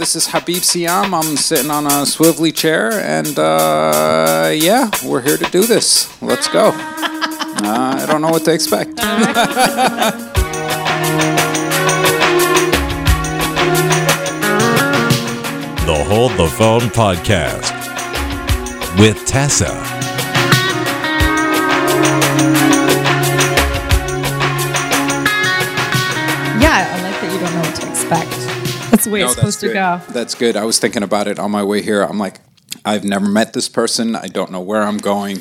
This is Habib Siam. I'm sitting on a swivelly chair, and uh, yeah, we're here to do this. Let's go. Uh, I don't know what to expect. The Hold the Phone Podcast with Tessa. Yeah, I like that you don't know what to expect. That's the way No, it's supposed to go. That's good. I was thinking about it on my way here. I'm like, I've never met this person. I don't know where I'm going.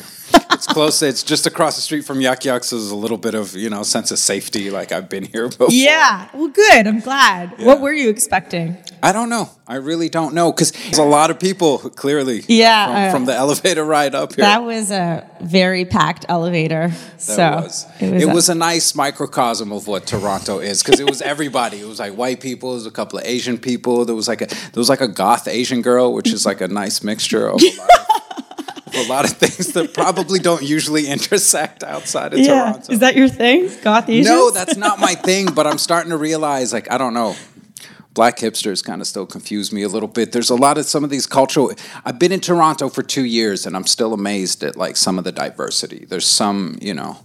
It's close. It's just across the street from Yuk Yuk, so there's a little bit of you know sense of safety. Like I've been here before. Yeah. Well, good. I'm glad. Yeah. What were you expecting? I don't know. I really don't know because there's a lot of people clearly. Yeah, From, uh, from the elevator ride up here. That was a very packed elevator. That so was. it It was. was, a- a nice microcosm of what Toronto is because it was everybody. It was like white people, it was a couple of Asian people. There was like a there was like a goth Asian girl, which is like a nice mixture of a lot of, of a lot of things that probably don't usually intersect outside of yeah. Toronto. Is that your thing? Goth Asians? no, that's not my thing. But I'm starting to realize, like, I don't know. Black hipsters kind of still confuse me a little bit. There's a lot of some of these cultural. I've been in Toronto for two years, and I'm still amazed at like some of the diversity. There's some, you know,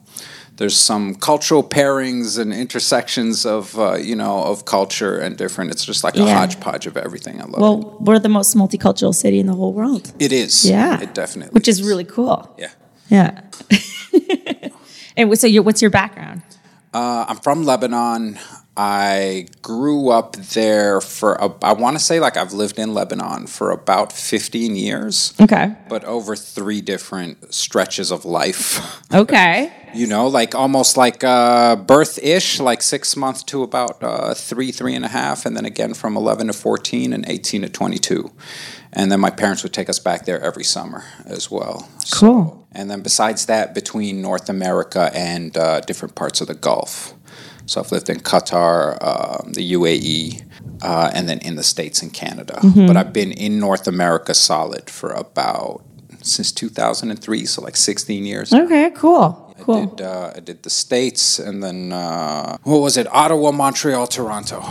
there's some cultural pairings and intersections of, uh, you know, of culture and different. It's just like a Yeah. hodgepodge of everything. I love Well, we're the most multicultural city in the whole world. it. It is. Yeah. It definitely. Which is really cool. Yeah. Yeah. and so, your, what's your background? Uh, I'm from Lebanon. I grew up there for, a, I want to say like I've lived in Lebanon for about 15 years, Okay. but over three different stretches of life. Okay. you know, like almost like uh, birth ish, like six months to about uh, three, three and a half, and then again from 11 to 14 and 18 to 22. And then my parents would take us back there every summer as well. So- Cool. and then besides that, between North America and uh, different parts of the Gulf. So I've lived in Qatar, um, the UAE, uh, and then in the States and Canada. Mm-hmm. But I've been in North America solid for about since 2003, so like 16 years. Okay. Cool. Cool. I did, uh, I did the States, and then uh, what was it? Ottawa, Montreal, Toronto.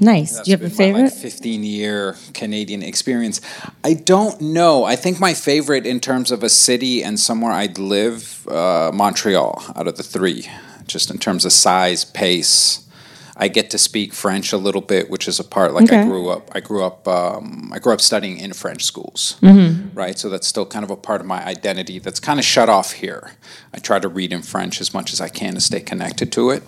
nice. Do you have a That's my, favorite? like, 15 year Canadian experience. I don't know. I think my favorite in terms of a city and somewhere I'd live, uh, Montreal, out of the three, just in terms of size, pace. I get to speak French a little bit, which is a part. Like I grew up, I grew up, um, I grew up studying in French schools, Mm-hmm. right? So that's still kind of a part of my identity that's kind of shut off here. I try to read in French as much as I can to stay connected to it.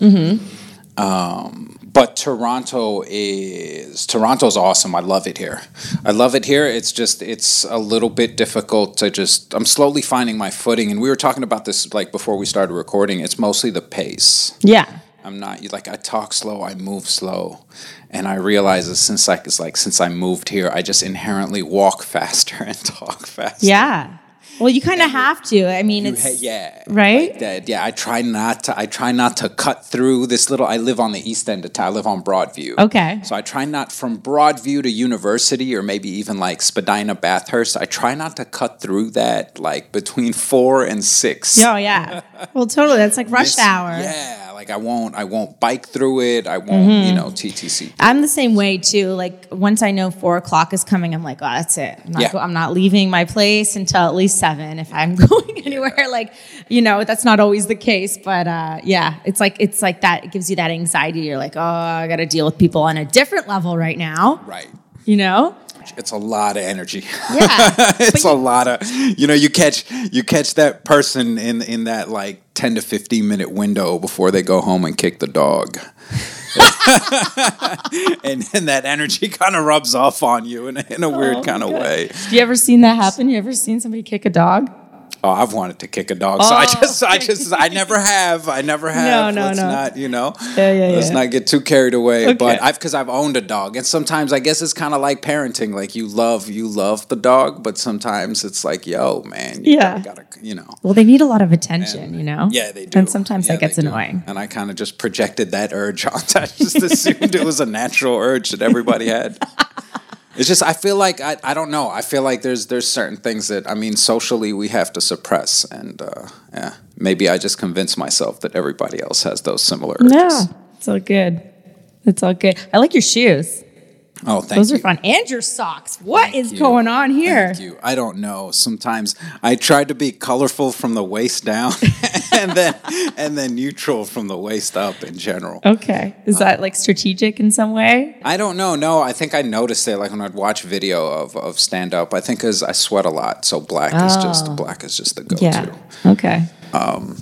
Um, but Toronto is Toronto's awesome. I love it here. I love it here. It's just it's a little bit difficult to just. I'm slowly finding my footing, and we were talking about this like before we started recording. It's mostly the pace. Yeah. I'm not you like I talk slow, I move slow, and I realize that since like it's like since I moved here, I just inherently walk faster and talk faster. Yeah. Well, you kind of have to. I mean, it's ha- yeah, right? like that. Yeah, I try not to. I try not to cut through this little. I live on the east end of town. I live on Broadview. Okay. So I try not from Broadview to University or maybe even like Spadina, Bathurst. I try not to cut through that like between four and six. Oh yeah. Well, totally. That's like rush It's- hour. Yeah, like I won't. I won't bike through it. I won't. You Mm-hmm. know, TTC. I'm the same way too. Like once I know four o'clock is coming, I'm like, oh, that's it. I'm not, Yeah. go- I'm not leaving my place until at least seven if I'm going anywhere. Like, you know, that's not always the case, but uh, yeah, it's like it's like that. It gives you that anxiety. You're like, oh, I got to deal with people on a different level right now. Right. You know? It's a lot of energy. Yeah. it's a lot of you know you catch you catch that person in in that like 10 to 15 minute window before they go home and kick the dog and then that energy kind of rubs off on you in a, in a weird Oh, kind of way you ever seen that happen? You ever seen somebody kick a dog? Oh i've wanted to kick a dog so i Oh. just i just i never have i never have no, no, let's no. not you know Yeah, yeah, let's yeah. not get too carried away but i've because i've owned a dog and sometimes i guess it's kind of like parenting like you love you love the dog but sometimes it's like yo man you Yeah. gotta, you know Well, they need a lot of attention, you know? Yeah, they do. And sometimes Yeah, that gets annoying. And I kind of just projected that urge onto. I just assumed it was a natural urge that everybody had. It's just I feel like I, I don't know. I feel like there's there's certain things that I mean socially we have to suppress, and uh, yeah, maybe I just convince myself that everybody else has those similar urges. No, it's all good. It's all good. I like your shoes. Oh, thank you. Those you. are fun. And your socks. What is you. going on here? Thank you. I don't know. Sometimes I try to be colorful from the waist down, and then and then neutral from the waist up in general. Okay. Is that like strategic in some way? I don't know. No, I think I noticed it like when I'd watch video of, of stand up. I think because I sweat a lot, so black is just Oh. black is just the go to. Yeah. Okay. Um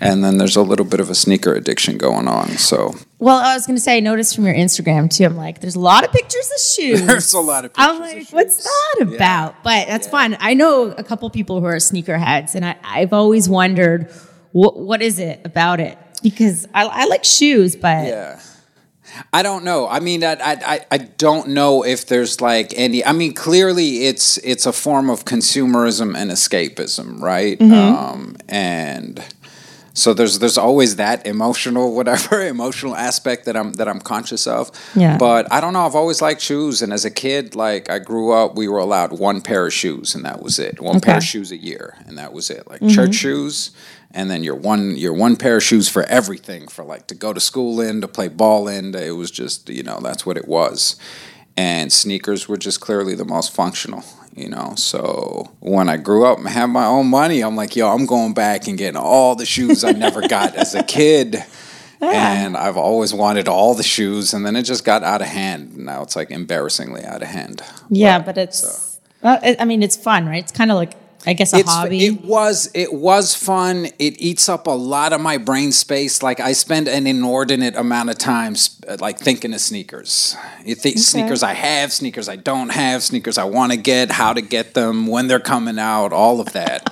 And then there's a little bit of a sneaker addiction going on. So Well, I was going to say, I noticed from your Instagram too. I'm like, there's a lot of pictures of shoes. There's a lot of pictures. I'm like, what's that about? But that's fun. I know a couple people who are sneakerheads, and I, I've always wondered what what is it about it? Because I, I like shoes, but yeah. I don't know. I mean, I, I I- I don't know if there's like any. I mean, clearly it's it's a form of consumerism and escapism, right? Mm-hmm. Um, and so there's there's always that emotional whatever emotional aspect that I'm that I'm conscious of. Yeah. But I don't know. I've always liked shoes, and as a kid, like I grew up, we were allowed one pair of shoes, and that was it. One pair of shoes a year, and that was it. Like church mm-hmm. shoes, and then your one your one pair of shoes for everything, for like to go to school in, to play ball in. It was just you know that's what it was. And sneakers were just clearly the most functional, you know. So when I grew up and had my own money, I'm like, yo, I'm going back and getting all the shoes I never got as a kid. And I've always wanted all the shoes, and then it just got out of hand. Now it's like embarrassingly out of hand. yeah, but it's. Well, it, I mean, it's fun, right? It's kind of like I guess a It's, hobby. it was it was fun. It eats up a lot of my brain space. Like I spend an inordinate amount of time sp- like thinking of sneakers. You think sneakers I have, sneakers I don't have, sneakers I want to get, how to get them, when they're coming out, all of that.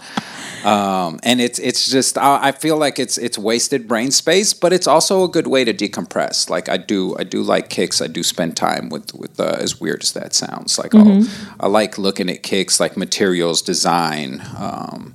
Um, and it's it's just I, I feel like it's it's wasted brain space, but it's also a good way to decompress. Like I do I do like kicks. I do spend time with with uh, as weird as that sounds. Like I'll, I like looking at kicks, like materials, design, um,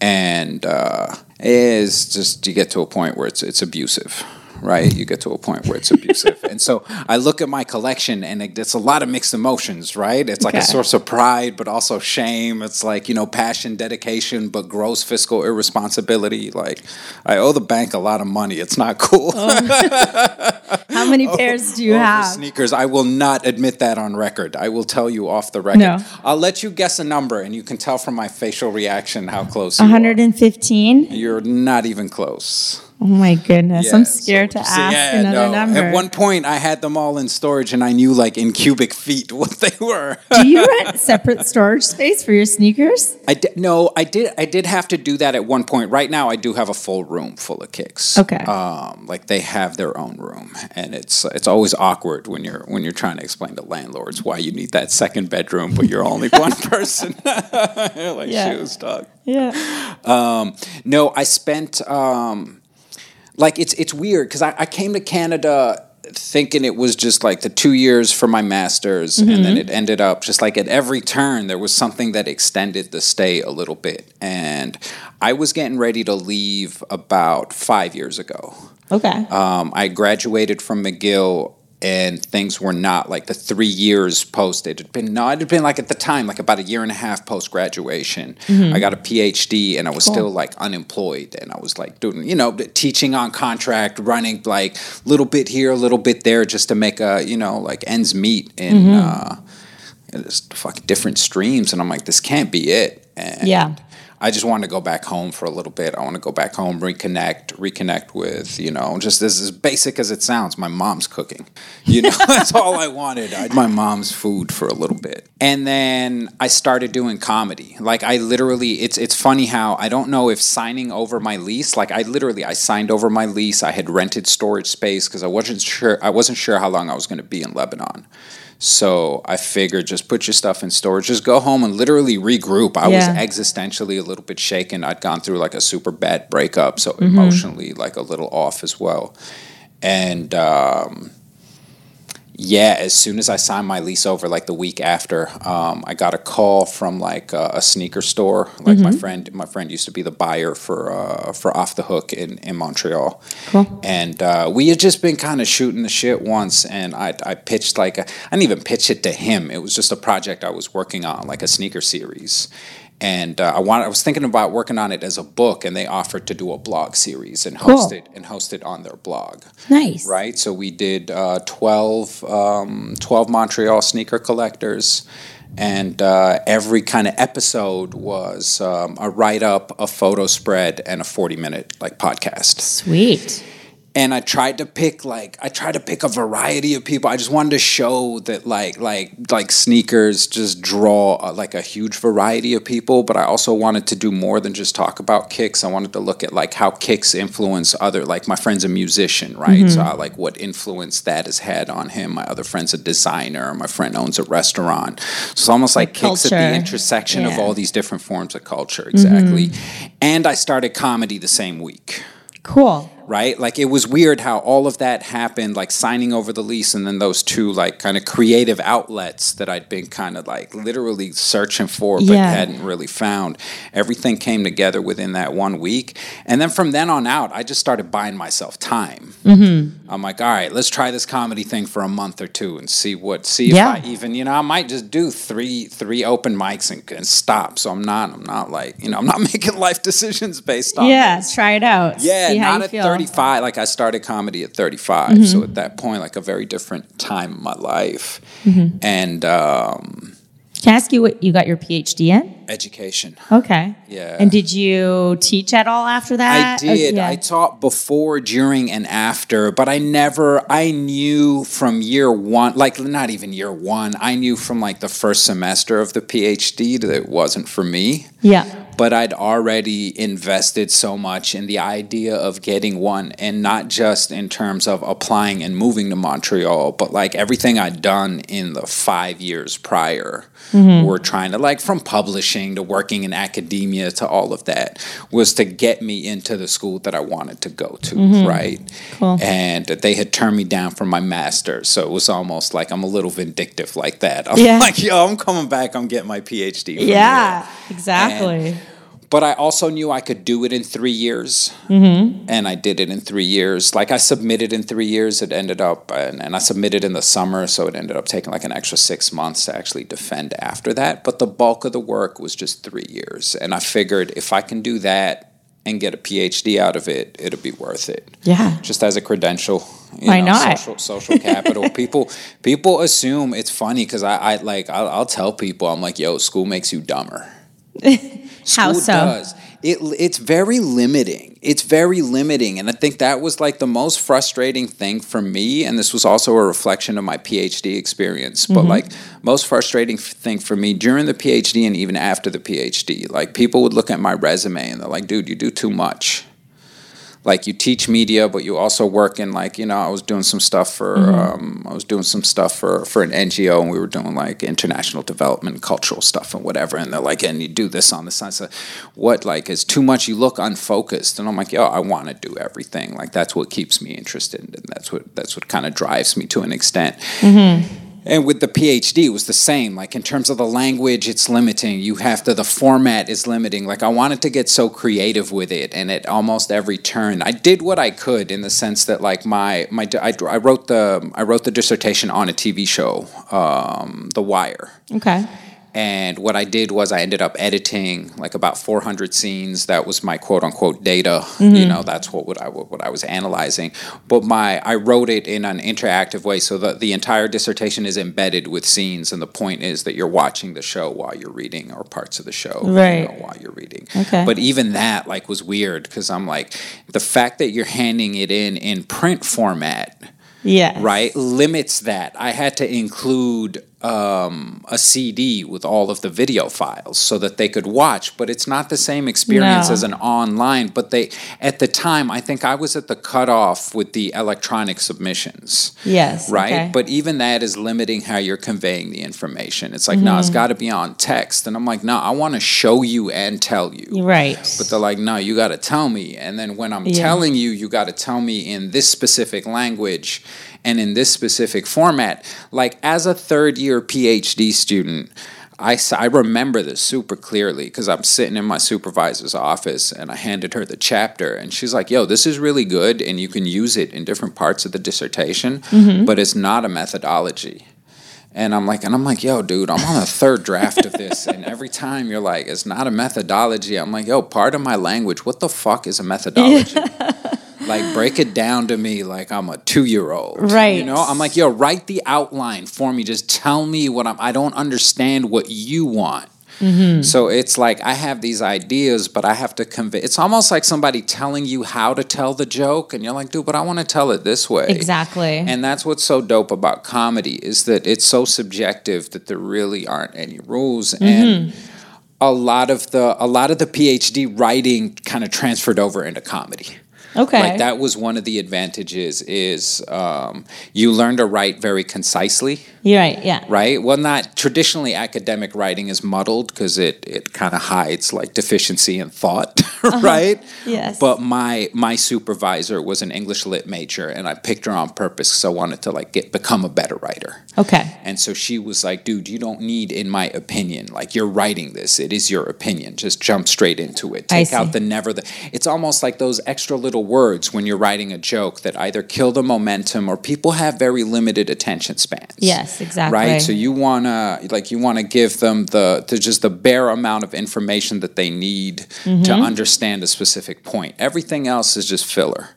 and uh, is just you get to a point where it's it's abusive. Right, you get to a point where it's abusive, and so I look at my collection, and it, it's a lot of mixed emotions. Right, it's like a source of pride, but also shame. It's like you know passion, dedication, but gross fiscal irresponsibility. Like I owe the bank a lot of money. It's not cool. Oh. How many oh, pairs do you oh, Over have? sneakers. I will not admit that on record. I will tell you off the record. No. I'll let you guess a number, and you can tell from my facial reaction how close you 115. are. You're not even close. Oh my goodness, Yeah, I'm so scared to ask yeah, another no. number. At one point, I had them all in storage, and I knew like in cubic feet what they were. do you rent separate storage space for your sneakers? I did, no, I did. I did have to do that at one point. Right now, I do have a full room full of kicks. Okay. Um, like they have their own room, and it's it's always awkward when you're when you're trying to explain to landlords why you need that second bedroom, but you're only one person. Like Yeah. shoes, dog. Yeah. Um, no, I spent um, like it's it's weird because I, I came to Canada thinking it was just like the two years for my masters and then it ended up just like at every turn there was something that extended the stay a little bit. And i was getting ready to leave about five years ago. Okay. um, I graduated from McGill and things were not like the three years post. It had been no, it had been like at the time like about a year and a half post graduation. I got a PhD and I was still like unemployed and I was like doing you know teaching on contract, running like little bit here, a little bit there, just to make a you know like ends meet in. Uh, just fucking different streams, and I'm like, this can't be it. And Yeah. I just want to go back home for a little bit. I want to go back home, reconnect, reconnect with, you know, just as, as basic as it sounds, my mom's cooking. You know, that's all I wanted. I, my mom's food for a little bit. And then I started doing comedy. Like I literally it's it's funny how I don't know if signing over my lease, like I literally I signed over my lease. I had rented storage space because I wasn't sure I wasn't sure how long I was going to be in Lebanon. So I figured just put your stuff in storage, just go home and literally regroup. I was existentially a little bit shaken. I'd gone through like a super bad breakup, so emotionally like a little off as well. And um, yeah, as soon as I signed my lease over, like the week after, um, I got a call from like a, a sneaker store. Like my friend, my friend used to be the buyer for uh, for Off the Hook in in Montreal. Cool. And uh, we had just been kind of shooting the shit once, and I, I pitched like a, I didn't even pitch it to him. It was just a project I was working on, like a sneaker series. And uh, I wanted, I was thinking about working on it as a book, and they offered to do a blog series and host it and host it on their blog. Nice. Right, so we did uh, 12, um, 12 Montreal sneaker collectors, and uh, every kind of episode was um, a write up, a photo spread, and a 40 minute like podcast Sweet. And I tried to pick like I tried to pick a variety of people. I just wanted to show that like like like sneakers just draw uh, like a huge variety of people. But I also wanted to do more than just talk about kicks. I wanted to look at like how kicks influence other like my friend's a musician, right? So I like what influence that has had on him. My other friend's a designer. My friend owns a restaurant. So it's almost like, kicks at the intersection of all these different forms of culture. Exactly. And I started comedy the same week Cool. Right? Like it was weird how all of that happened, like signing over the lease, and then those two like kind of creative outlets that I'd been kind of like literally searching for, but Yeah. hadn't really found. Everything came together within that one week, and then from then on out, I just started buying myself time. Mm-hmm. I'm like, all right, let's try this comedy thing for a month or two and see what, see Yeah. if I even, you know, I might just do three three open mics and, and stop. So I'm not, I'm not like, you know, I'm not making life decisions based on Yeah, this. try it out. Yeah, See how not you at feel. Mm-hmm. 35. Like I started comedy at 35. So at that point, like a very different time in my life. Mm-hmm. And um, Can I ask you what you got your PhD in? Education. Okay. Yeah. And did you teach at all after that? I did. yeah. I taught before, during, and after, but I never, I knew from year one, like not even year one, I knew from like the first semester of the PhD that it wasn't for me. yeah. but I'd already invested so much in the idea of getting one, and not just in terms of applying and moving to Montreal, but like everything I'd done in the five years prior mm-hmm. were trying to, like, from publishing to working in academia to all of that, was to get me into the school that I wanted to go to, mm-hmm. right? Cool. And they had turned me down for my master's, so it was almost like I'm a little vindictive like that. I'm Yeah. like, yo, I'm coming back, I'm getting my PhD. Yeah, here. exactly. But I also knew I could do it in three years, mm-hmm. and I did it in three years. Like I submitted in three years. It ended up, and, and I submitted in the summer, so it ended up taking like an extra six months to actually defend after that. But the bulk of the work was just three years, and I figured if I can do that and get a PhD out of it, it'll be worth it. yeah. Just as a credential. You Why know, not? Social, social capital. people people assume it's funny because I, I like I'll, I'll tell people I'm like, yo, school makes you dumber. How so? does. It, it's very limiting. It's very limiting. And I think that was like the most frustrating thing for me. And this was also a reflection of my PhD experience. But Mm-hmm. like, most frustrating thing for me during the PhD and even after the PhD, like, people would look at my resume and they're like, dude, you do too much. Like you teach media, but you also work in like you know I was doing some stuff for um, I was doing some stuff for for an NGO and we were doing like international development, cultural stuff and whatever. And they're like, and you do this on the side. So what like is too much? You look unfocused. And I'm like, yo, I want to do everything. Like that's what keeps me interested, and that's what that's what kind of drives me to an extent. And with the PhD, it was the same. Like in terms of the language, it's limiting. You have to, the format is limiting. Like I wanted to get so creative with it, and at almost every turn, I did what I could in the sense that like my my I, I wrote the I wrote the dissertation on a TV show, um, The Wire. Okay. And what I did was I ended up editing like about 400 scenes. That was my quote unquote data. You mm-hmm. know, that's what, what I what I was analyzing. But my I wrote it in an interactive way, so that the entire dissertation is embedded with scenes. And the point is that you're watching the show while you're reading, or parts of the show you know, while you're reading. Okay. But even that like was weird because I'm like the fact that you're handing it in in print format Yeah. right limits that i had to include um, a cd with all of the video files so that they could watch but it's not the same experience No. as an online but they at the time i think i was at the cutoff with the electronic submissions Yes. right? okay. But even that is limiting how you're conveying the information. It's like, no, it's got to be on text. And I'm like, no, I want to show you and tell you. right. But they're like, no, you got to tell me. And then when I'm Yeah. telling you, you got to tell me in this specific language and in this specific format. Like, as a third year PhD student, I, I remember this super clearly because I'm sitting in my supervisor's office and I handed her the chapter and she's like, yo, this is really good and you can use it in different parts of the dissertation, Mm-hmm. but it's not a methodology. And I'm like, and I'm like, yo, dude, I'm on the third draft of this, and every time you're like, it's not a methodology. I'm like, yo, part of my language. What the fuck is a methodology? like, break it down to me like I'm a two year old. Right. You know, I'm like, yo, write the outline for me. Just tell me what I'm. I don't understand what you want. Mm-hmm. So it's like I have these ideas, but I have to convey. It's almost like somebody telling you how to tell the joke, and you're like, dude, but I want to tell it this way. Exactly. And that's what's so dope about comedy is that it's so subjective that there really aren't any rules. And mm-hmm. a lot of the a lot of the PhD writing kind of transferred over into comedy. Okay. Like that was one of the advantages is um, you learn to write very concisely You're right. Yeah. right? Well, not traditionally academic writing is muddled because it it kind of hides like deficiency in thought, uh-huh. right? Yes. But my my supervisor was an English lit major, and I picked her on purpose because I wanted to like get become a better writer. Okay. And so she was like, dude, you don't need, in my opinion, like you're writing this. It is your opinion. Just jump straight into it. Take out the never the. It's almost like those extra little words when you're writing a joke that either kill the momentum or people have very limited attention spans. Yes, exactly. Right. So you wanna like you wanna give them the, the just the bare amount of information that they need Mm-hmm. to understand a specific point. Everything else is just filler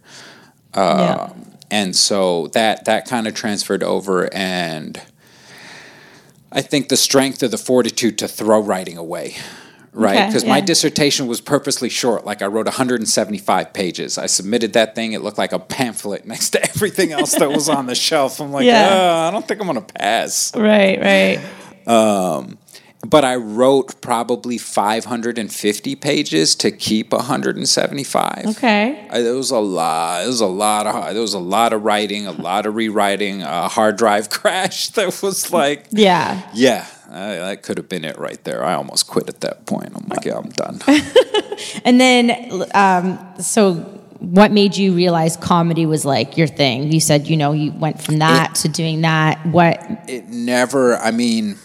yeah. and so that that kind of transferred over and i think the strength of the fortitude to throw writing away right Okay, because my dissertation was purposely short like i wrote 175 pages i submitted that thing it looked like a pamphlet next to everything else that was on the shelf i'm like Yeah. "Uh, i don't think i'm gonna pass Right. Right. but i wrote probably 550 pages to keep 175 Okay. I, there was a lot. It was a lot of. There was a lot of writing, a lot of rewriting. A hard drive crash that was like, Yeah. yeah, I, that could have been it right there. I almost quit at that point. I'm like, yeah, I'm done. And then, um, so what made you realize comedy was like your thing? You said, you know, you went from that to doing that. What? it never. I mean,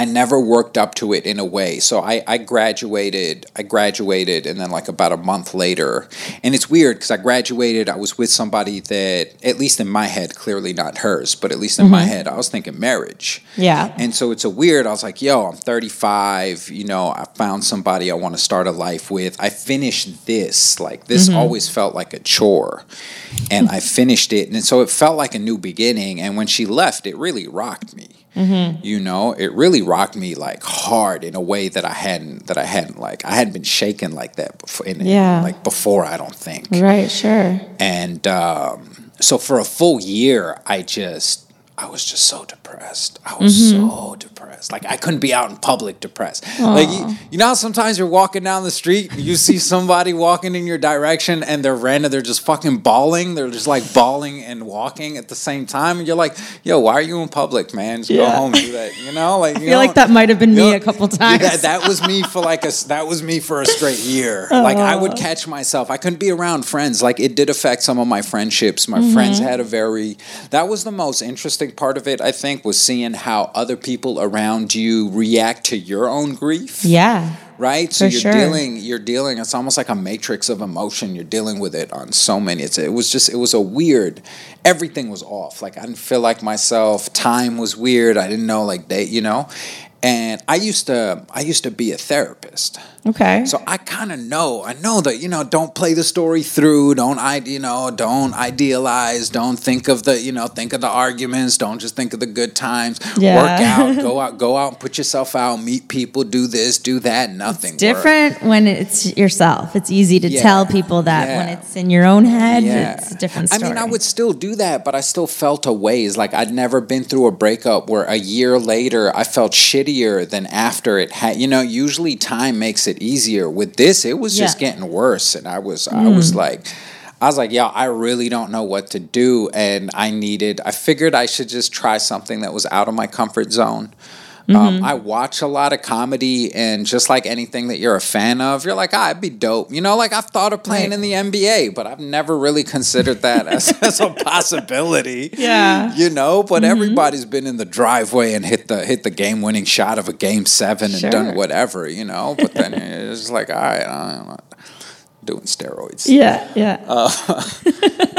I never worked up to it in a way. So I, I graduated. I graduated, and then like about a month later, and it's weird because I graduated. I was with somebody that, at least in my head, clearly not hers, but at least in my mm-hmm. head, I was thinking marriage. Yeah. And so it's a weird. I was like, yo, I'm 35. You know, I found somebody I want to start a life with. I finished this. Like this mm-hmm. always felt like a chore, and I finished it, and so it felt like a new beginning. And when she left, it really rocked me. You know, it really rocked me like hard in a way that I hadn't that I hadn't like I hadn't been shaken like that before. In, Yeah. like before, I don't think. Right. Sure. And um, so for a full year, I just, I was just so depressed. I was Mm-hmm. so depressed. Like I couldn't be out in public depressed. Like you, you know, how sometimes you're walking down the street, you see somebody walking in your direction, and they're random. They're just fucking bawling. They're just like bawling and walking at the same time, and you're like, "Yo, why are you in public, man? Just go home, do that." You know, like I feel like that might have been me a couple times. that, that was me for like a that was me for a straight year. Like I would catch myself. I couldn't be around friends. Like it did affect some of my friendships. My friends had a very that was the most interesting part of it. I think was seeing how other people around you react to your own grief yeah. right? So you're sure. dealing, you're dealing. It's almost like a matrix of emotion. You're dealing with it on so many. It's it was just it was a weird. Everything was off. Like I didn't feel like myself. Time was weird. I didn't know like they, you know. And I used to I used to be a therapist. Okay. So I kind of know. I know that you know. Don't play the story through. Don't I? You know. Don't idealize. Don't think of the. You know. Think of the arguments. Don't just think of the good times. Yeah. Work out. Go out. Go out and put yourself out. Meet people. Do this. Do that. Nothing. works. different when it's yourself. It's easy to Yeah. tell people that Yeah. when it's in your own head, it's a different story. I mean, I would still do that, but I still felt a ways. Like I'd never been through a breakup where a year later I felt shittier than after it had. You know, usually time makes it easier. With this, it was just Yeah. Mm. getting worse, and I was, I was like. I was like, yo, I really don't know what to do. And I needed, I figured I should just try something that was out of my comfort zone. Mm-hmm. Um, I watch a lot of comedy, and just like anything that you're a fan of, you're like, ah, it'd be dope. You know, like I've thought of playing Right. in the NBA, but I've never really considered that as, as a possibility. Yeah. You know, but Mm-hmm. everybody's been in the driveway and hit the hit the game winning shot of a game seven and done whatever, you know. But then it's like, all right, I don't know. Doing steroids. Yeah, yeah.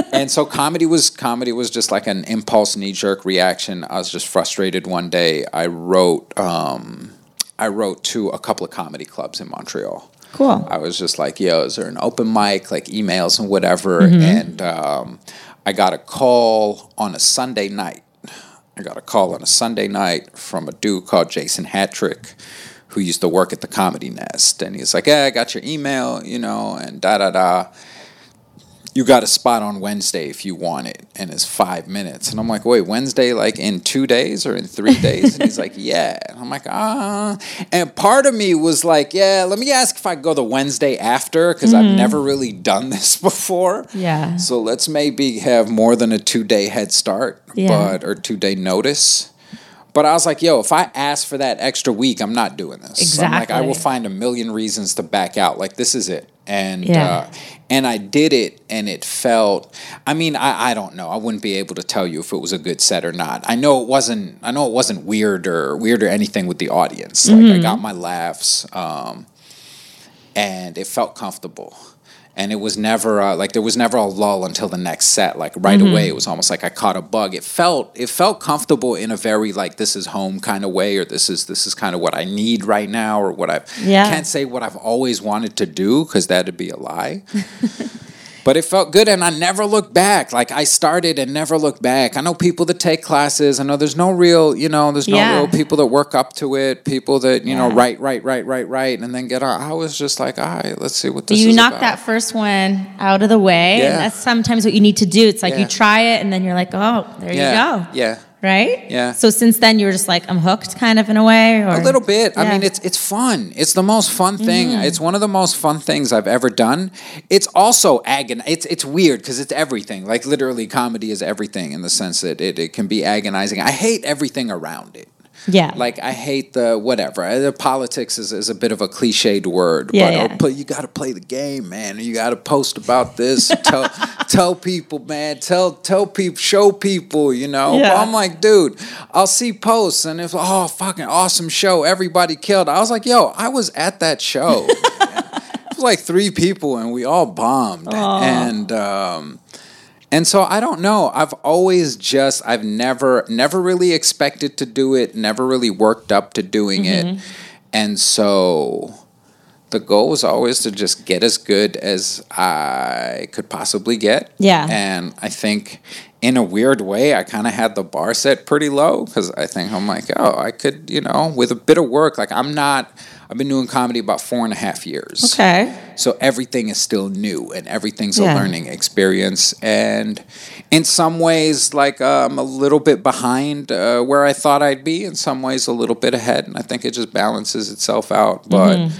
and so comedy was comedy was just like an impulse knee jerk reaction. I was just frustrated one day. I wrote um, I wrote to a couple of comedy clubs in Montreal. Cool. I was just like, yo, is there an open mic, like emails and whatever? Mm-hmm. And um, I got a call on a Sunday night. I got a call on a Sunday night from a dude called Jason Hattrick, who used to work at the Comedy Nest. And he's like, yeah, I got your email, you know, and da da da. You got a spot on Wednesday if you want it. And it's five minutes. And I'm like, wait, Wednesday, like in two days or in three days? And he's like, yeah. And I'm like, ah. And part of me was like, yeah, let me ask if I go the Wednesday after, because I've never really done this before. Yeah. So let's maybe have more than a two day head start, Yeah. but or two day notice. But I was like, yo, if I ask for that extra week, I'm not doing this. So I'm like, I will find a million reasons to back out. Like this is it. And Yeah. uh, and I did it and it felt I mean, I, I don't know. I wouldn't be able to tell you if it was a good set or not. I know it wasn't I know it wasn't weird or weird or anything with the audience. Like I got my laughs. Um, and it felt comfortable. And it was never uh, like there was never a lull until the next set. Like right Mm-hmm. away, it was almost like I caught a bug. It felt it felt comfortable in a very like this is home kind of way, or this is this is kind of what I need right now, or what I Yeah. can't say what I've always wanted to do because that'd be a lie. But it felt good, and I never looked back. Like I started and never looked back. I know people that take classes. I know there's no real, you know, there's no Yeah. real people that work up to it. People that you know write, write, write, write, write, and then get on. I was just like, all right, let's see what this you is knock about. that first one out of the way, Yeah. and that's sometimes what you need to do. It's like Yeah. you try it, and then you're like, oh, there yeah, you go. Yeah, Right? Yeah. So since then, you were just like, I'm hooked, kind of in a way, or a little bit. I mean, it's it's fun. It's the most fun thing. Mm-hmm. It's one of the most fun things I've ever done. It's also agon. It's it's weird because it's everything. Like literally, comedy is everything in the sense that it, it can be agonizing. I hate everything around it. Yeah, Like I hate the whatever. The politics is, is a bit of a cliched word, Yeah, but yeah. or put, you got to play the game, man. You got to post about this. tell tell people, man. Tell tell people, show people. You know. Yeah. I'm like, dude, I'll see posts and it's oh fucking awesome show. Everybody killed. I was like, yo, I was at that show. it was like three people and we all bombed and. um and so I don't know. I've always just I've never never really expected to do it, never really worked up to doing Mm-hmm. it. And so the goal was always to just get as good as I could possibly get. Yeah. And I think in a weird way, I kind of had the bar set pretty low because I think I'm like, oh, I could, you know, with a bit of work, like I'm not, I've been doing comedy about four and a half years. okay, So everything is still new and everything's Yeah. a learning experience. And in some ways, like I'm a little bit behind uh, where I thought I'd be, in some ways, a little bit ahead. And I think it just balances itself out. But Mm-hmm.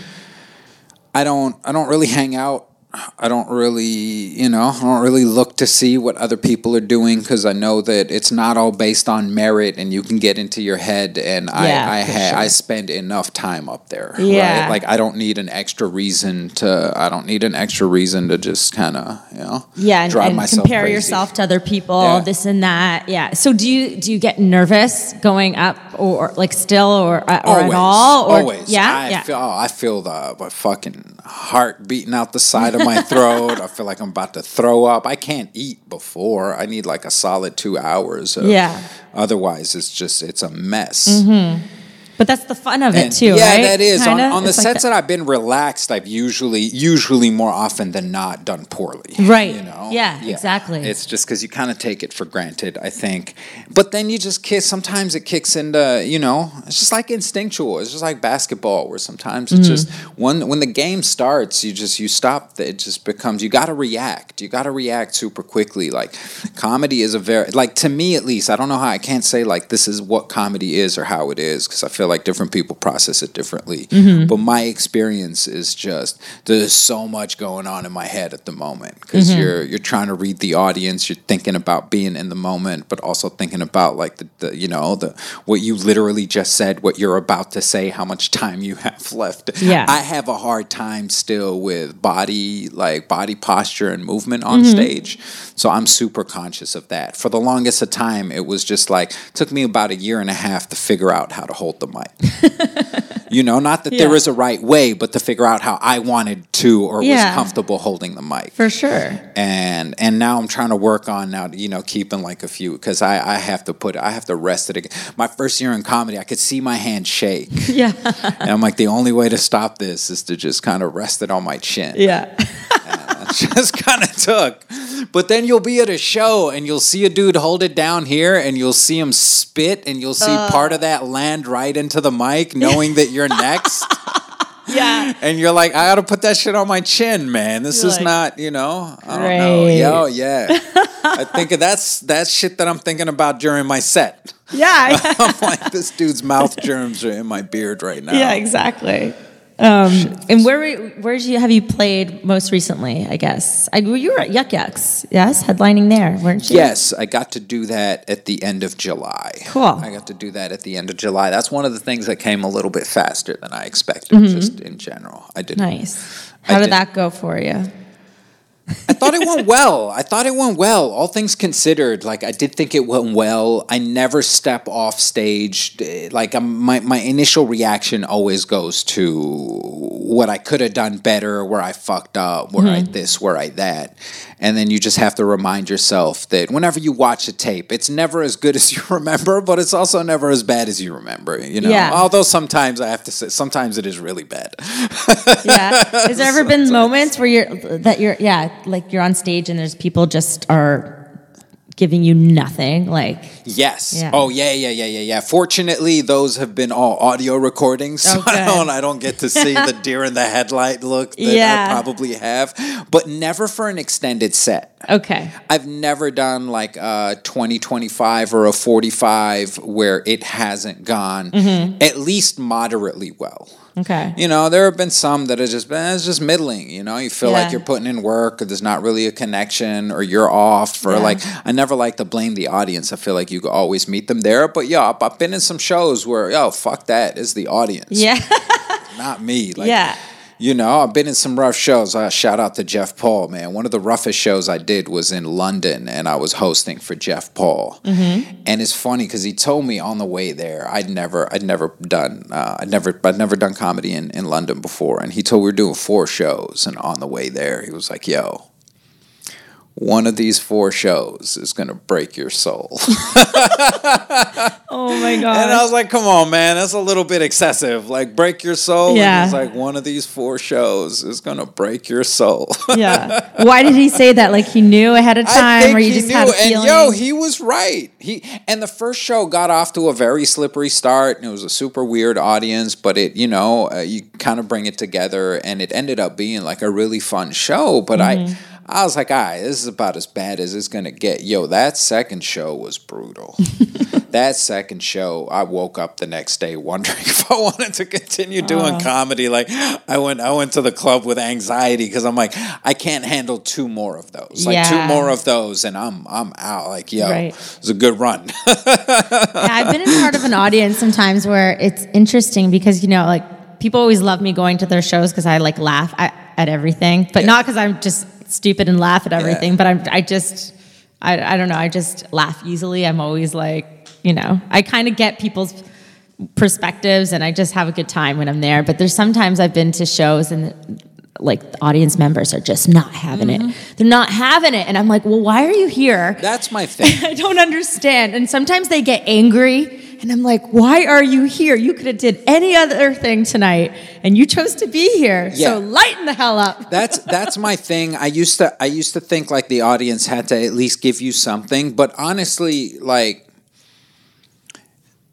I don't I don't really hang out. I don't really, you know, I don't really look to see what other people are doing because I know that it's not all based on merit, and you can get into your head. And Yeah, I, I, ha- sure. I spend enough time up there. Yeah. right? like I don't need an extra reason to. I don't need an extra reason to just kind of, you know, yeah, and, drive and myself compare crazy. yourself to other people, Yeah. this and that. Yeah. So do you do you get nervous going up, or, like still, or uh, or always, at all? Or, always. Yeah. I yeah. feel. Oh, I feel the my fucking heart beating out the side of my throat. I feel like I'm about to throw up. I can't eat before. I need like a solid two hours. Of, Yeah. Otherwise, it's just it's a mess. Mm-hmm. But that's the fun of it And- too, yeah, right? that is. On, Kinda? on the It's like sets that I've been relaxed, I've usually, usually more often than not, done poorly. Right. You know. Yeah, exactly. It's just because you kind of take it for granted, I think. But then you just kiss. Sometimes it kicks into, you know, it's just like instinctual. It's just like basketball, where sometimes it's just Mm-hmm. when when the game starts, you just you stop. It just becomes you got to react. You got to react super quickly. Like comedy is a very like to me at least. I don't know how I can't say like this is what comedy is or how it is because I feel like different people process it differently. Mm-hmm. But my experience is just there's so much going on in my head at the moment because Mm-hmm. you're you're trying to read the audience. You're thinking about being in the moment, but also thinking about like the, the you know the what you literally just said, what you're about to say, how much time you have left. Yeah. I have a hard time still with body like body posture and movement on Mm-hmm. stage. So I'm super conscious of that. For the longest of time, it was just like took me about a year and a half to figure out how to hold the mic. you know, not that Yeah. there is a right way, but to figure out how I wanted to or Yeah. was comfortable holding the mic. For sure. and and now I'm trying to work on now, you know, keeping like a few because I I have to put I have to rest it again. My first year in comedy, I could see my hand shake, Yeah. and I'm like, the only way to stop this is to just kind of rest it on my chin. Yeah. just kind of took. But then you'll be at a show and you'll see a dude hold it down here and you'll see him spit and you'll see uh. part of that land right into the mic, knowing that you're next. Yeah. and you're like, I gotta put that shit on my chin, man. This You're is like, not, you know, I don't know. Yo, yeah. I think that's that's shit that I'm thinking about during my set. Yeah. I'm like, this dude's mouth germs are in my beard right now. yeah, exactly. Um, and where where did you have you played most recently? I guess I, you were at Yuk Yuk's, yes, headlining there, weren't you? Yes, I got to do that at the end of July. Cool. I got to do that at the end of July. That's one of the things that came a little bit faster than I expected, just in general. I did. Mm-hmm. Nice. I How did did- that go for you? I thought it went well. I thought it went well. All things considered, like I did think it went well. I never step off stage. Like um, my my initial reaction always goes to what I could have done better, where I fucked up, where I this, where I that, and then you just have to remind yourself that whenever you watch a tape, it's never as good as you remember, but it's also never as bad as you remember. You know, Yeah. although sometimes I have to say, sometimes it is really bad. Yeah. Has there ever been moments where you're that you're yeah, like you're on stage and there's people just are giving you nothing? Like Yes. Yeah. Oh yeah, yeah, yeah, yeah, yeah. Fortunately, those have been all audio recordings, so Oh, I don't I don't get to see the deer in the headlight look that Yeah. I probably have, but never for an extended set. okay. I've never done like a 20, 25 or a 45 where it hasn't gone Mm-hmm. at least moderately well. Okay. You know, there have been some that have just been it's just middling. You know, you feel Yeah. like you're putting in work, or there's not really a connection, or you're off, or Yeah. like I never like to blame the audience. I feel like you always meet them there, but yeah, I've- I've been in some shows where yo, fuck that, is the audience, Yeah. not me. Like, Yeah. You know, I've been in some rough shows. Uh, shout out to Jeff Paul, man. One of the roughest shows I did was in London, and I was hosting for Jeff Paul. Mm-hmm. And it's funny because he told me on the way there, I'd never, I'd never done, uh, I'd never, I'd never done comedy in, in London before. And he told we were doing four shows, and on the way there, he was like, "Yo, one of these four shows is gonna break your soul." Oh my god! And. I was like, come on, man, that's a little bit excessive. Like, break your soul. Yeah. And he's like, one of these four shows is going to break your soul. yeah. Why did he say that? Like he knew ahead of time, or you just had a and yo, he was right. He and the first show got off to a very slippery start, and it was a super weird audience. But it, you know, uh, you kind of bring it together, and it ended up being like a really fun show. But Mm-hmm. I, I was like, all right, this is about as bad as it's gonna get. Yo, that second show was brutal. that second show, I woke up the next day wondering if I wanted to continue doing uh. comedy. Like, I went, I went to the club with anxiety because I'm like, I can't handle two more of those. Like two more of those, and I'm, I'm out. Like, yo, Right. it was a good run. yeah, I've been in part of an audience sometimes where it's interesting because you know, like people always love me going to their shows because I like laugh at, at everything, but not because I'm just stupid and laugh at everything. But I'm I just I I don't know. I just laugh easily. I'm always like you know I kind of get people's perspectives and I just have a good time when I'm there. But there's sometimes I've been to shows and like the audience members are just not having it. Mm-hmm. They're not having it, and I'm like, well, why are you here? That's my thing. I don't understand. And sometimes they get angry and I'm like, why are you here? You could have did any other thing tonight and you chose to be here. Yeah. So lighten the hell up. That's that's my thing. I used to I used to think like the audience had to at least give you something, but honestly, like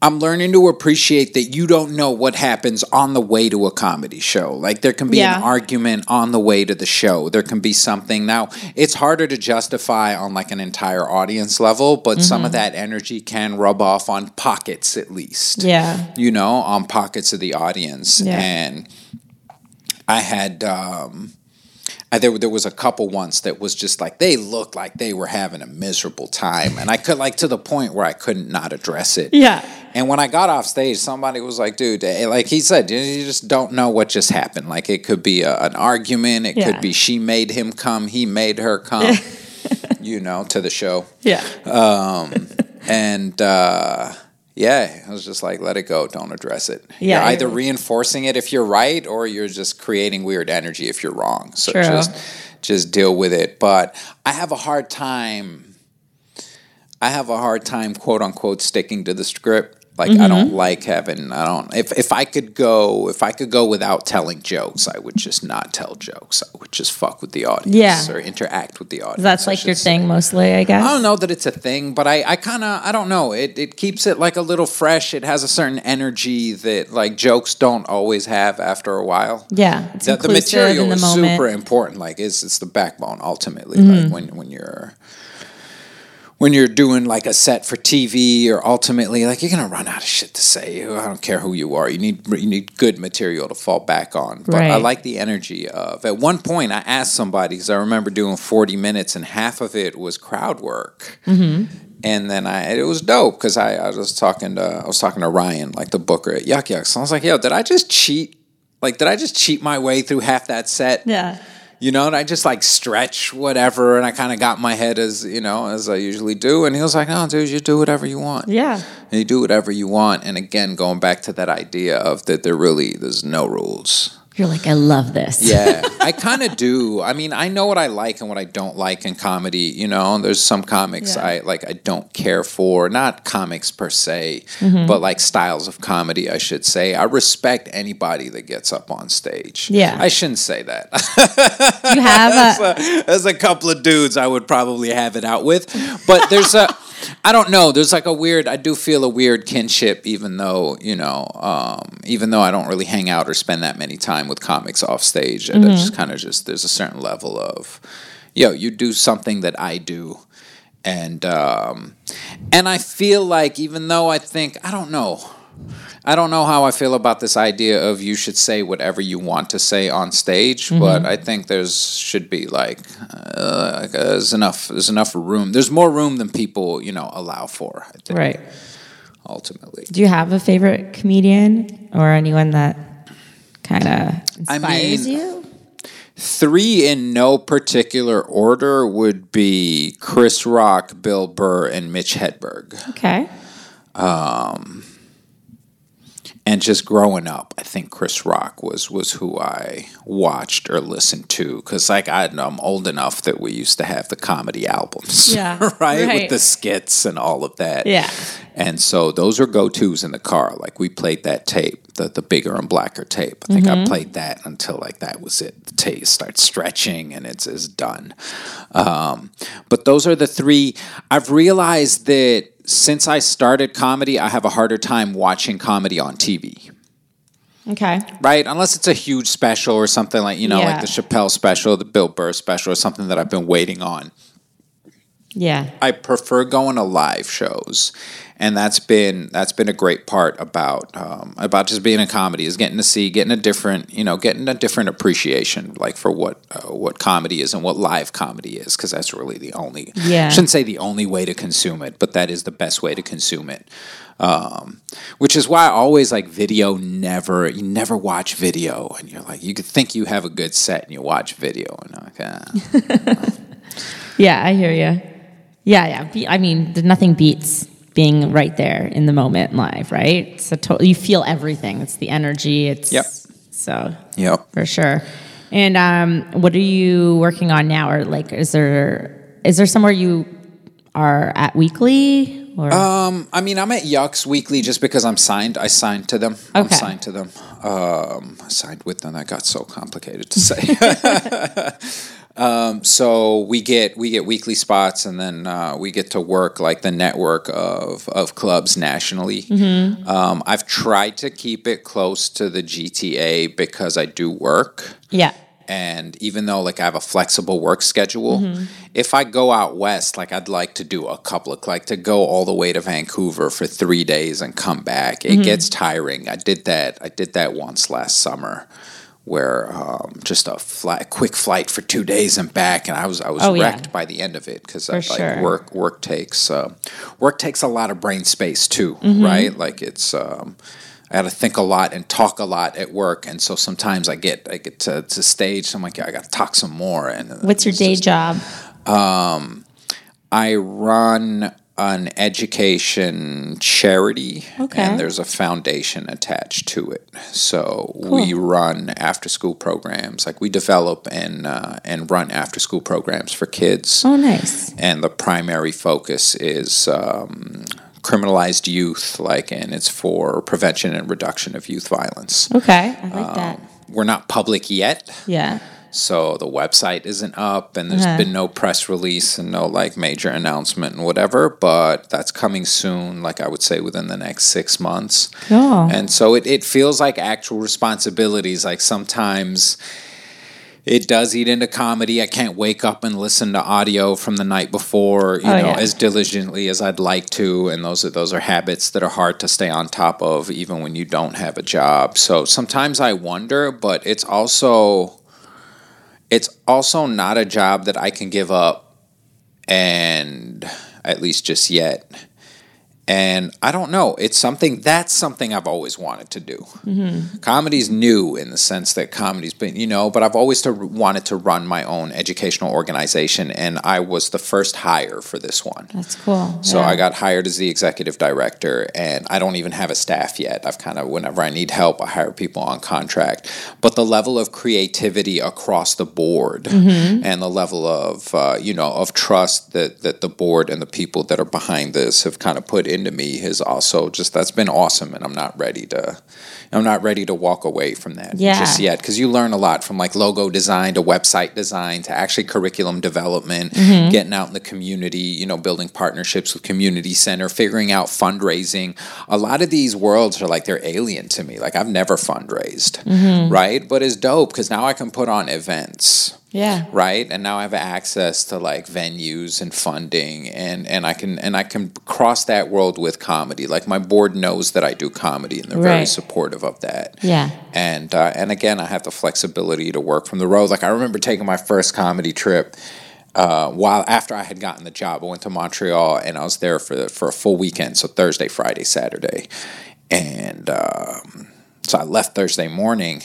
I'm learning to appreciate that you don't know what happens on the way to a comedy show. Like there can be an argument on the way to the show. There can be something. Now, it's harder to justify on like an entire audience level, but some Mm-hmm. of that energy can rub off on pockets at least Yeah. you know, on pockets of the audience. Yeah. And I had, um, I, there, there was a couple once that was just like, they looked like they were having a miserable time. And I could, like, to the point where I couldn't not address it. Yeah. And when I got off stage, somebody was like, dude, eh, like he said, you- you just don't know what just happened. Like, it could be a, an argument, it Yeah. could be she made him come, he made her come, you know, to the show Yeah. Um, and uh, yeah, I was just like, let it go. Don't address it. Yeah, You're either reinforcing it if you're right, or you're just creating weird energy if you're wrong. So True. just just deal with it. But I have a hard time. I have a hard time, quote unquote, sticking to the script. Like I Mm-hmm. don't like having. I don't. If if I could go, if I could go without telling jokes, I would just not tell jokes. I would just fuck with the audience, Yeah. or interact with the audience. That's like your say. thing mostly, I guess. I don't know that it's a thing, but I, I kind of, I don't know. It, it keeps it like a little fresh. It has a certain energy that like jokes don't always have after a while. Yeah, it's The, the material the is moment. Mm-hmm. super important. Like it's, it's the backbone ultimately. Like when, when you're, when you're doing like a set for TV or ultimately like you're gonna run out of shit to say. I don't care who you are. You need you need good material to fall back on. But I like the energy of. At one point, I asked somebody because I remember doing 40 minutes and half of it was crowd work. Mm-hmm. And then I, it was dope because I, I was talking to, I was talking to Ryan, like the booker at Yuk Yuk. So I was like, yo, did I just cheat? Like, did I just cheat my way through half that set? Yeah. You know, and I just like stretch whatever, and I kind of got my head as you know as I usually do. And he was like, "No, dude, you do whatever you want. Yeah. And you do whatever you want." And again, going back to that idea of that there really there's no rules. You're like, I love this. Yeah, I kind of do. I mean, I know what I like and what I don't like in comedy. You know, there's some comics Yeah. I like. I don't care for. Not comics per se, Mm-hmm. but like styles of comedy. I should say. I respect anybody that gets up on stage. Yeah. I shouldn't say that. You have a, There's a couple of dudes I would probably have it out with, but there's a. I don't know. There's like a weird. I do feel a weird kinship, even though you know, um, even though I don't really hang out or spend that many time with comics off stage. And I just kind of just there's a certain level of, yo, you do something that I do, and um, and I feel like even though I think I don't know. I don't know how I feel about this idea of you should say whatever you want to say on stage, but I think there's should be like uh, uh, there's enough there's enough room. There's more room than people you know allow for. I think, right. Ultimately, Do you have a favorite comedian or anyone that kind of I inspires mean- you? three in no particular order would be Chris Rock, Bill Burr, and Mitch Hedberg. Okay. And just growing up, I think Chris Rock was was who I watched or listened to because like I, I'm old enough that we used to have the comedy albums, Yeah, right? right. with the skits and all of that, Yeah. And so those are go tos in the car. Like we played that tape, the the bigger and blacker tape. I think I played that until like that was it. The tape starts stretching and it's is done. Um, but those are the three. I've realized that since I started comedy, I have a harder time watching comedy on TV. Okay. Right? Unless it's a huge special or something like, you know, Yeah. like the Chappelle special, the Bill Burr special, or something that I've been waiting on. Yeah. I prefer going to live shows, and that's been that's been a great part about um, about just being in comedy is getting to see, getting a different, you know, getting a different appreciation, like for what uh, what comedy is and what live comedy is, because that's really the only. Yeah. I shouldn't say the only way to consume it, but that is the best way to consume it. Um, which is why I always like video. Never, you never watch video, and you're like, you could think you have a good set, and you watch video, and like, ah. Yeah, I hear you. Yeah, yeah. I mean, nothing beats being right there in the moment live, right? It's a to- you feel everything. It's the energy. It's Yep. So yep. for sure. And um, what are you working on now? Or like, is there is there somewhere you are at weekly? Or Um, I mean, I'm at Yuks weekly just because I'm signed. I signed to them. I'm signed to them. Um, I signed with them. That got so complicated to say. um, so we get we get weekly spots, and then uh, we get to work like the network of of clubs nationally. Um, I've tried to keep it close to the GTA because I do work yeah, and even though like I have a flexible work schedule, Mm-hmm. if I go out west, like I'd like to do a couple of like to go all the way to Vancouver for three days and come back. Mm-hmm. It gets tiring. I did that. I did that once last summer, where um, just a flat, quick flight for two days and back, and I was I was Oh, yeah. wrecked by the end of it because like sure. work work takes uh, work takes a lot of brain space too, Mm-hmm. right? Like it's. Um, I got to think a lot and talk a lot at work, and so sometimes I get I get to, to stage. So I'm like, yeah, I got to talk some more. And what's your day just- job? I run an education charity, Okay. and there's a foundation attached to it. So we run after school programs, like we develop and uh, and run after school programs for kids. Oh, nice. and the primary focus is um, criminalized youth, like, and it's for prevention and reduction of youth violence. Okay, I like that. We're not public yet, Yeah. so the website isn't up, and there's Uh-huh. been no press release and no like major announcement and whatever. But that's coming soon, like I would say within the next six months. Cool. And so it, it feels like actual responsibilities. Like sometimes it does eat into comedy. I can't wake up and listen to audio from the night before, you Oh, know, yeah. as diligently as I'd like to. And those are those are habits that are hard to stay on top of, even when you don't have a job. So sometimes I wonder, but it's also it's also not a job that I can give up and at least just yet. And I don't know. It's something that's something I've always wanted to do. Mm-hmm. Comedy's new in the sense that comedy's been, you know, but I've always to, wanted to run my own educational organization, and I was the first hire for this one. That's cool. So Yeah. I got hired as the executive director, and I don't even have a staff yet. I've kind of, whenever I need help, I hire people on contract. But the level of creativity across the board, Mm-hmm. and the level of, uh, you know, of trust that that the board and the people that are behind this have kind of put into me has also just that's been awesome, and I'm not ready to. I'm not ready to walk away from that Yeah. just yet because you learn a lot from like logo design to website design to actually curriculum development, mm-hmm. getting out in the community, you know, building partnerships with community center, figuring out fundraising. A lot of these worlds are like they're alien to me. Like I've never fundraised, mm-hmm. right? But it's dope because now I can put on events Yeah. right and now i have access to like venues and funding and and i can and i can cross that world with comedy like my board knows that i do comedy and they're very supportive of that Yeah. and uh, and again i have the flexibility to work from the road like i remember taking my first comedy trip uh, while after I had gotten the job, I went to Montreal and I was there for for a full weekend, so Thursday, Friday, Saturday, and um, so I left Thursday morning.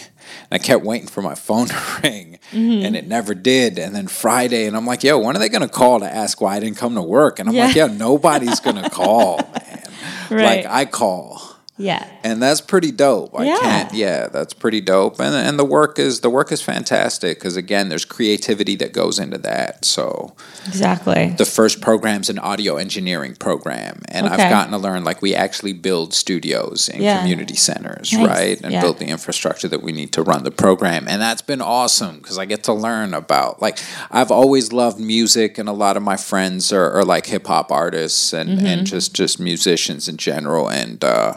And I kept waiting for my phone to ring, mm-hmm. and it never did. And then Friday, and I'm like, "Yo, when are they gonna call to ask why I didn't come to work?" And I'm like, Yeah. "Yeah, nobody's gonna call, man. Right. Like I call." Yeah. and that's pretty dope. I Yeah. can't. Yeah, that's pretty dope. And and the work is the work is fantastic because again, there's creativity that goes into that. So Exactly. the first program's an audio engineering program, and Okay. I've gotten to learn like we actually build studios in Yeah. community centers, Nice. right, and Yeah. build the infrastructure that we need to run the program, and that's been awesome because I get to learn about like I've always loved music, and a lot of my friends are, are like hip hop artists and Mm-hmm. and just just musicians in general, and. uh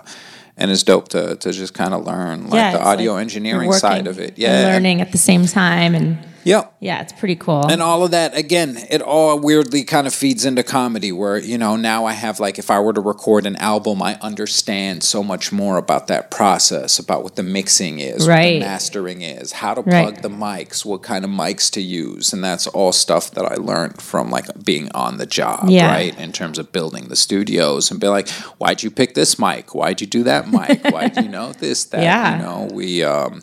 and it's dope to, to just kind of learn like yeah. the audio like engineering side of it. Yeah. learning at the same time, and Yep. yeah, it's pretty cool. And all of that, again, it all weirdly kind of feeds into comedy where, you know, now I have like, if I were to record an album, I understand so much more about that process, about what the mixing is, what Right. the mastering is, how to Right. plug the mics, what kind of mics to use. And that's all stuff that I learned from like being on the job, Yeah. right? In terms of building the studios and be like, why'd you pick this mic? Why'd you do that mic? Why'd you know this, that? Yeah. You know, we, um,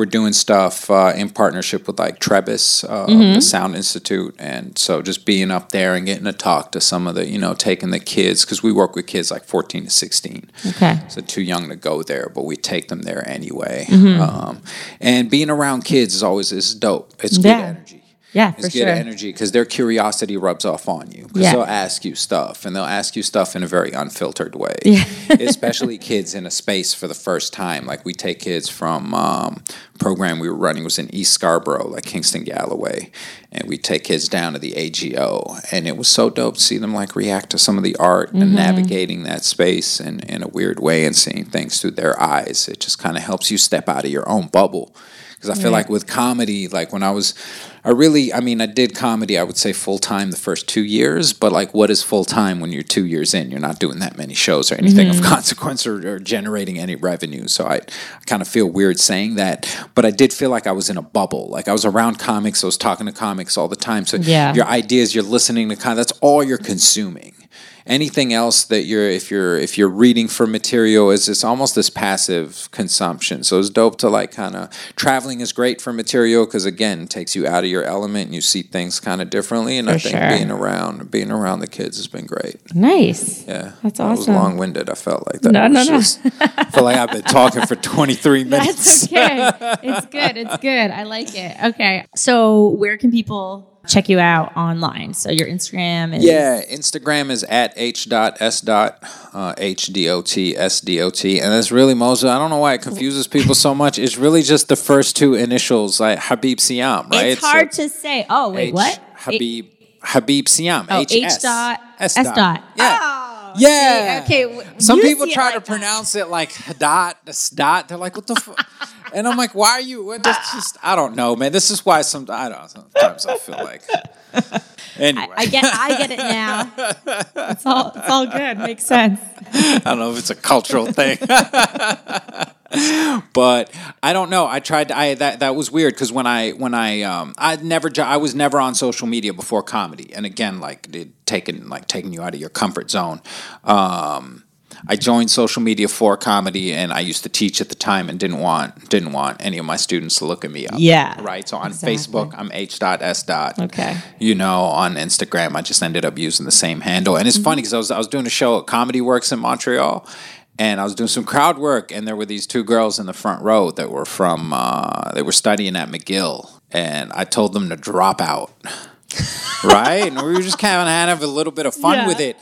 we're doing stuff uh, in partnership with like Trebas, uh, Mm-hmm. the Sound Institute, and so just being up there and getting to talk to some of the, you know, taking the kids because we work with kids like fourteen to sixteen, okay. so too young to go there, but we take them there anyway. Mm-hmm. Um, and being around kids is always is dope. It's good energy. Yeah, It's for good sure. energy because their curiosity rubs off on you. Because Yeah. they'll ask you stuff, and they'll ask you stuff in a very unfiltered way. Yeah. Especially kids in a space for the first time. Like we take kids from um, program we were running was in East Scarborough, like Kingston Galloway, and we take kids down to the AGO, and it was so dope to see them like react to some of the art Mm-hmm. and navigating that space in, in a weird way and seeing things through their eyes. It just kind of helps you step out of your own bubble because I feel Right. like with comedy, like when I was, I really, I mean, I did comedy, I would say full time the first two years, but like, what is full time when you're two years in? You're not doing that many shows or anything Mm-hmm. of consequence or, or generating any revenue. So I, I kind of feel weird saying that, but I did feel like I was in a bubble. Like I was around comics, I was talking to comics all the time. So Yeah. your ideas, you're listening to kind that's all you're consuming. Anything else that you're if you're if you're reading for material is it's almost this passive consumption. So it's dope to like kind of traveling is great for material because again it takes you out of your element and you see things kind of differently. And I think sure. being around being around the kids has been great. Nice. Yeah, That's That was awesome. long winded. I felt like that. No, was no, no. just- I feel like I've been talking for twenty three minutes. That's okay. it's good. It's good. I like it. Okay. So where can people check you out online? So your Instagram is Yeah, Instagram is at h dot s dot uh, h d o t s d o t, and it's really Moza. I don't know why it confuses people so much. It's really just the first two initials, like Habib Siam, right? It's hard to say. Oh wait, H- what? Habib Habib Siam. Oh, H, dot S S dot. Yeah. Oh, Yeah. see, okay. Some people try like to that. pronounce it like dot, dot. They're like, what the fuck? And I'm like, why are you? What, that's just, I don't know, man. This is why some, I don't sometimes I feel like. Anyway. I get. I get it now. It's all. It's all good. Makes sense. I don't know if it's a cultural thing. but I don't know. I tried to, I that that was weird because when I when I um I never I was never on social media before comedy. And again like it taking like taking you out of your comfort zone. Um I joined social media for comedy and I used to teach at the time and didn't want didn't want any of my students to look at me up. Yeah, Right. So on exactly. Facebook I'm H dot S dot Okay. you know, on Instagram, I just ended up using the same handle. And it's Mm-hmm. funny because I was I was doing a show at Comedy Works in Montreal, and I was doing some crowd work, and there were these two girls in the front row that were from uh, they were studying at McGill, and I told them to drop out, right? And we were just kind of having a little bit of fun Yeah. with it.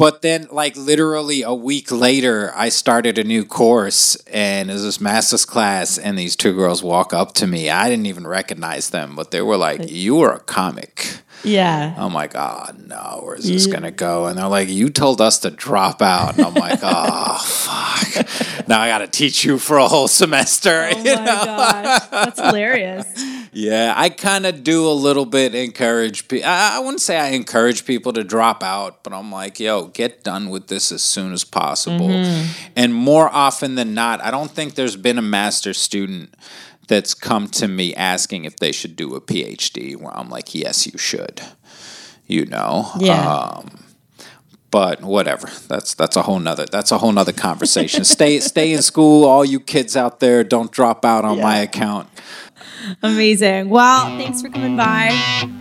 But then, like literally a week later, I started a new course, and it was this master's class, and these two girls walk up to me. I didn't even recognize them, but they were like, "You are a comic." Yeah. I'm like, oh no, where's this gonna go? And they're like, you told us to drop out. And I'm like, oh fuck. Now I gotta teach you for a whole semester. Oh my gosh, that's hilarious. yeah, I kind of do a little bit encourage people. I, I wouldn't say I encourage people to drop out, but I'm like, yo, get done with this as soon as possible. And more often than not, I don't think there's been a master student that's come to me asking if they should do a PhD. Where I'm like, yes, you should. You know, Yeah. Um, but whatever. That's that's a whole nother that's a whole nother conversation. stay stay in school, all you kids out there. Don't drop out on my account. Amazing. Well, thanks for coming by.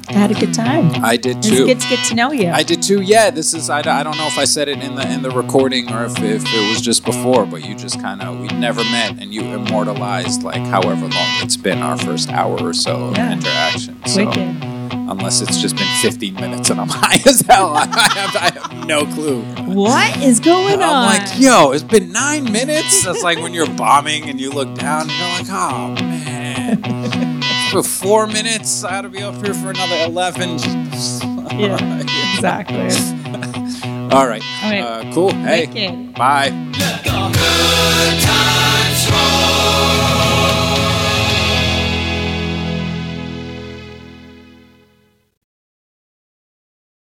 I had a good time. I did It's too. good to get to know you. I did too. Yeah, this is. I, I don't know if I said it in the in the recording or if, if it was just before, but you just kind of we never met and you immortalized like however long it's been our first hour or so Yeah. of interaction. So Wicked. unless it's just been 15 minutes and I'm high as hell, I have, I have no clue. What is going on? I'm like, yo, it's been nine minutes. That's like when you're bombing and you look down and you're like, oh man. For four minutes, I gotta be up here for another 11. yeah, exactly. All right. Okay. Uh, cool. Hey. Bye.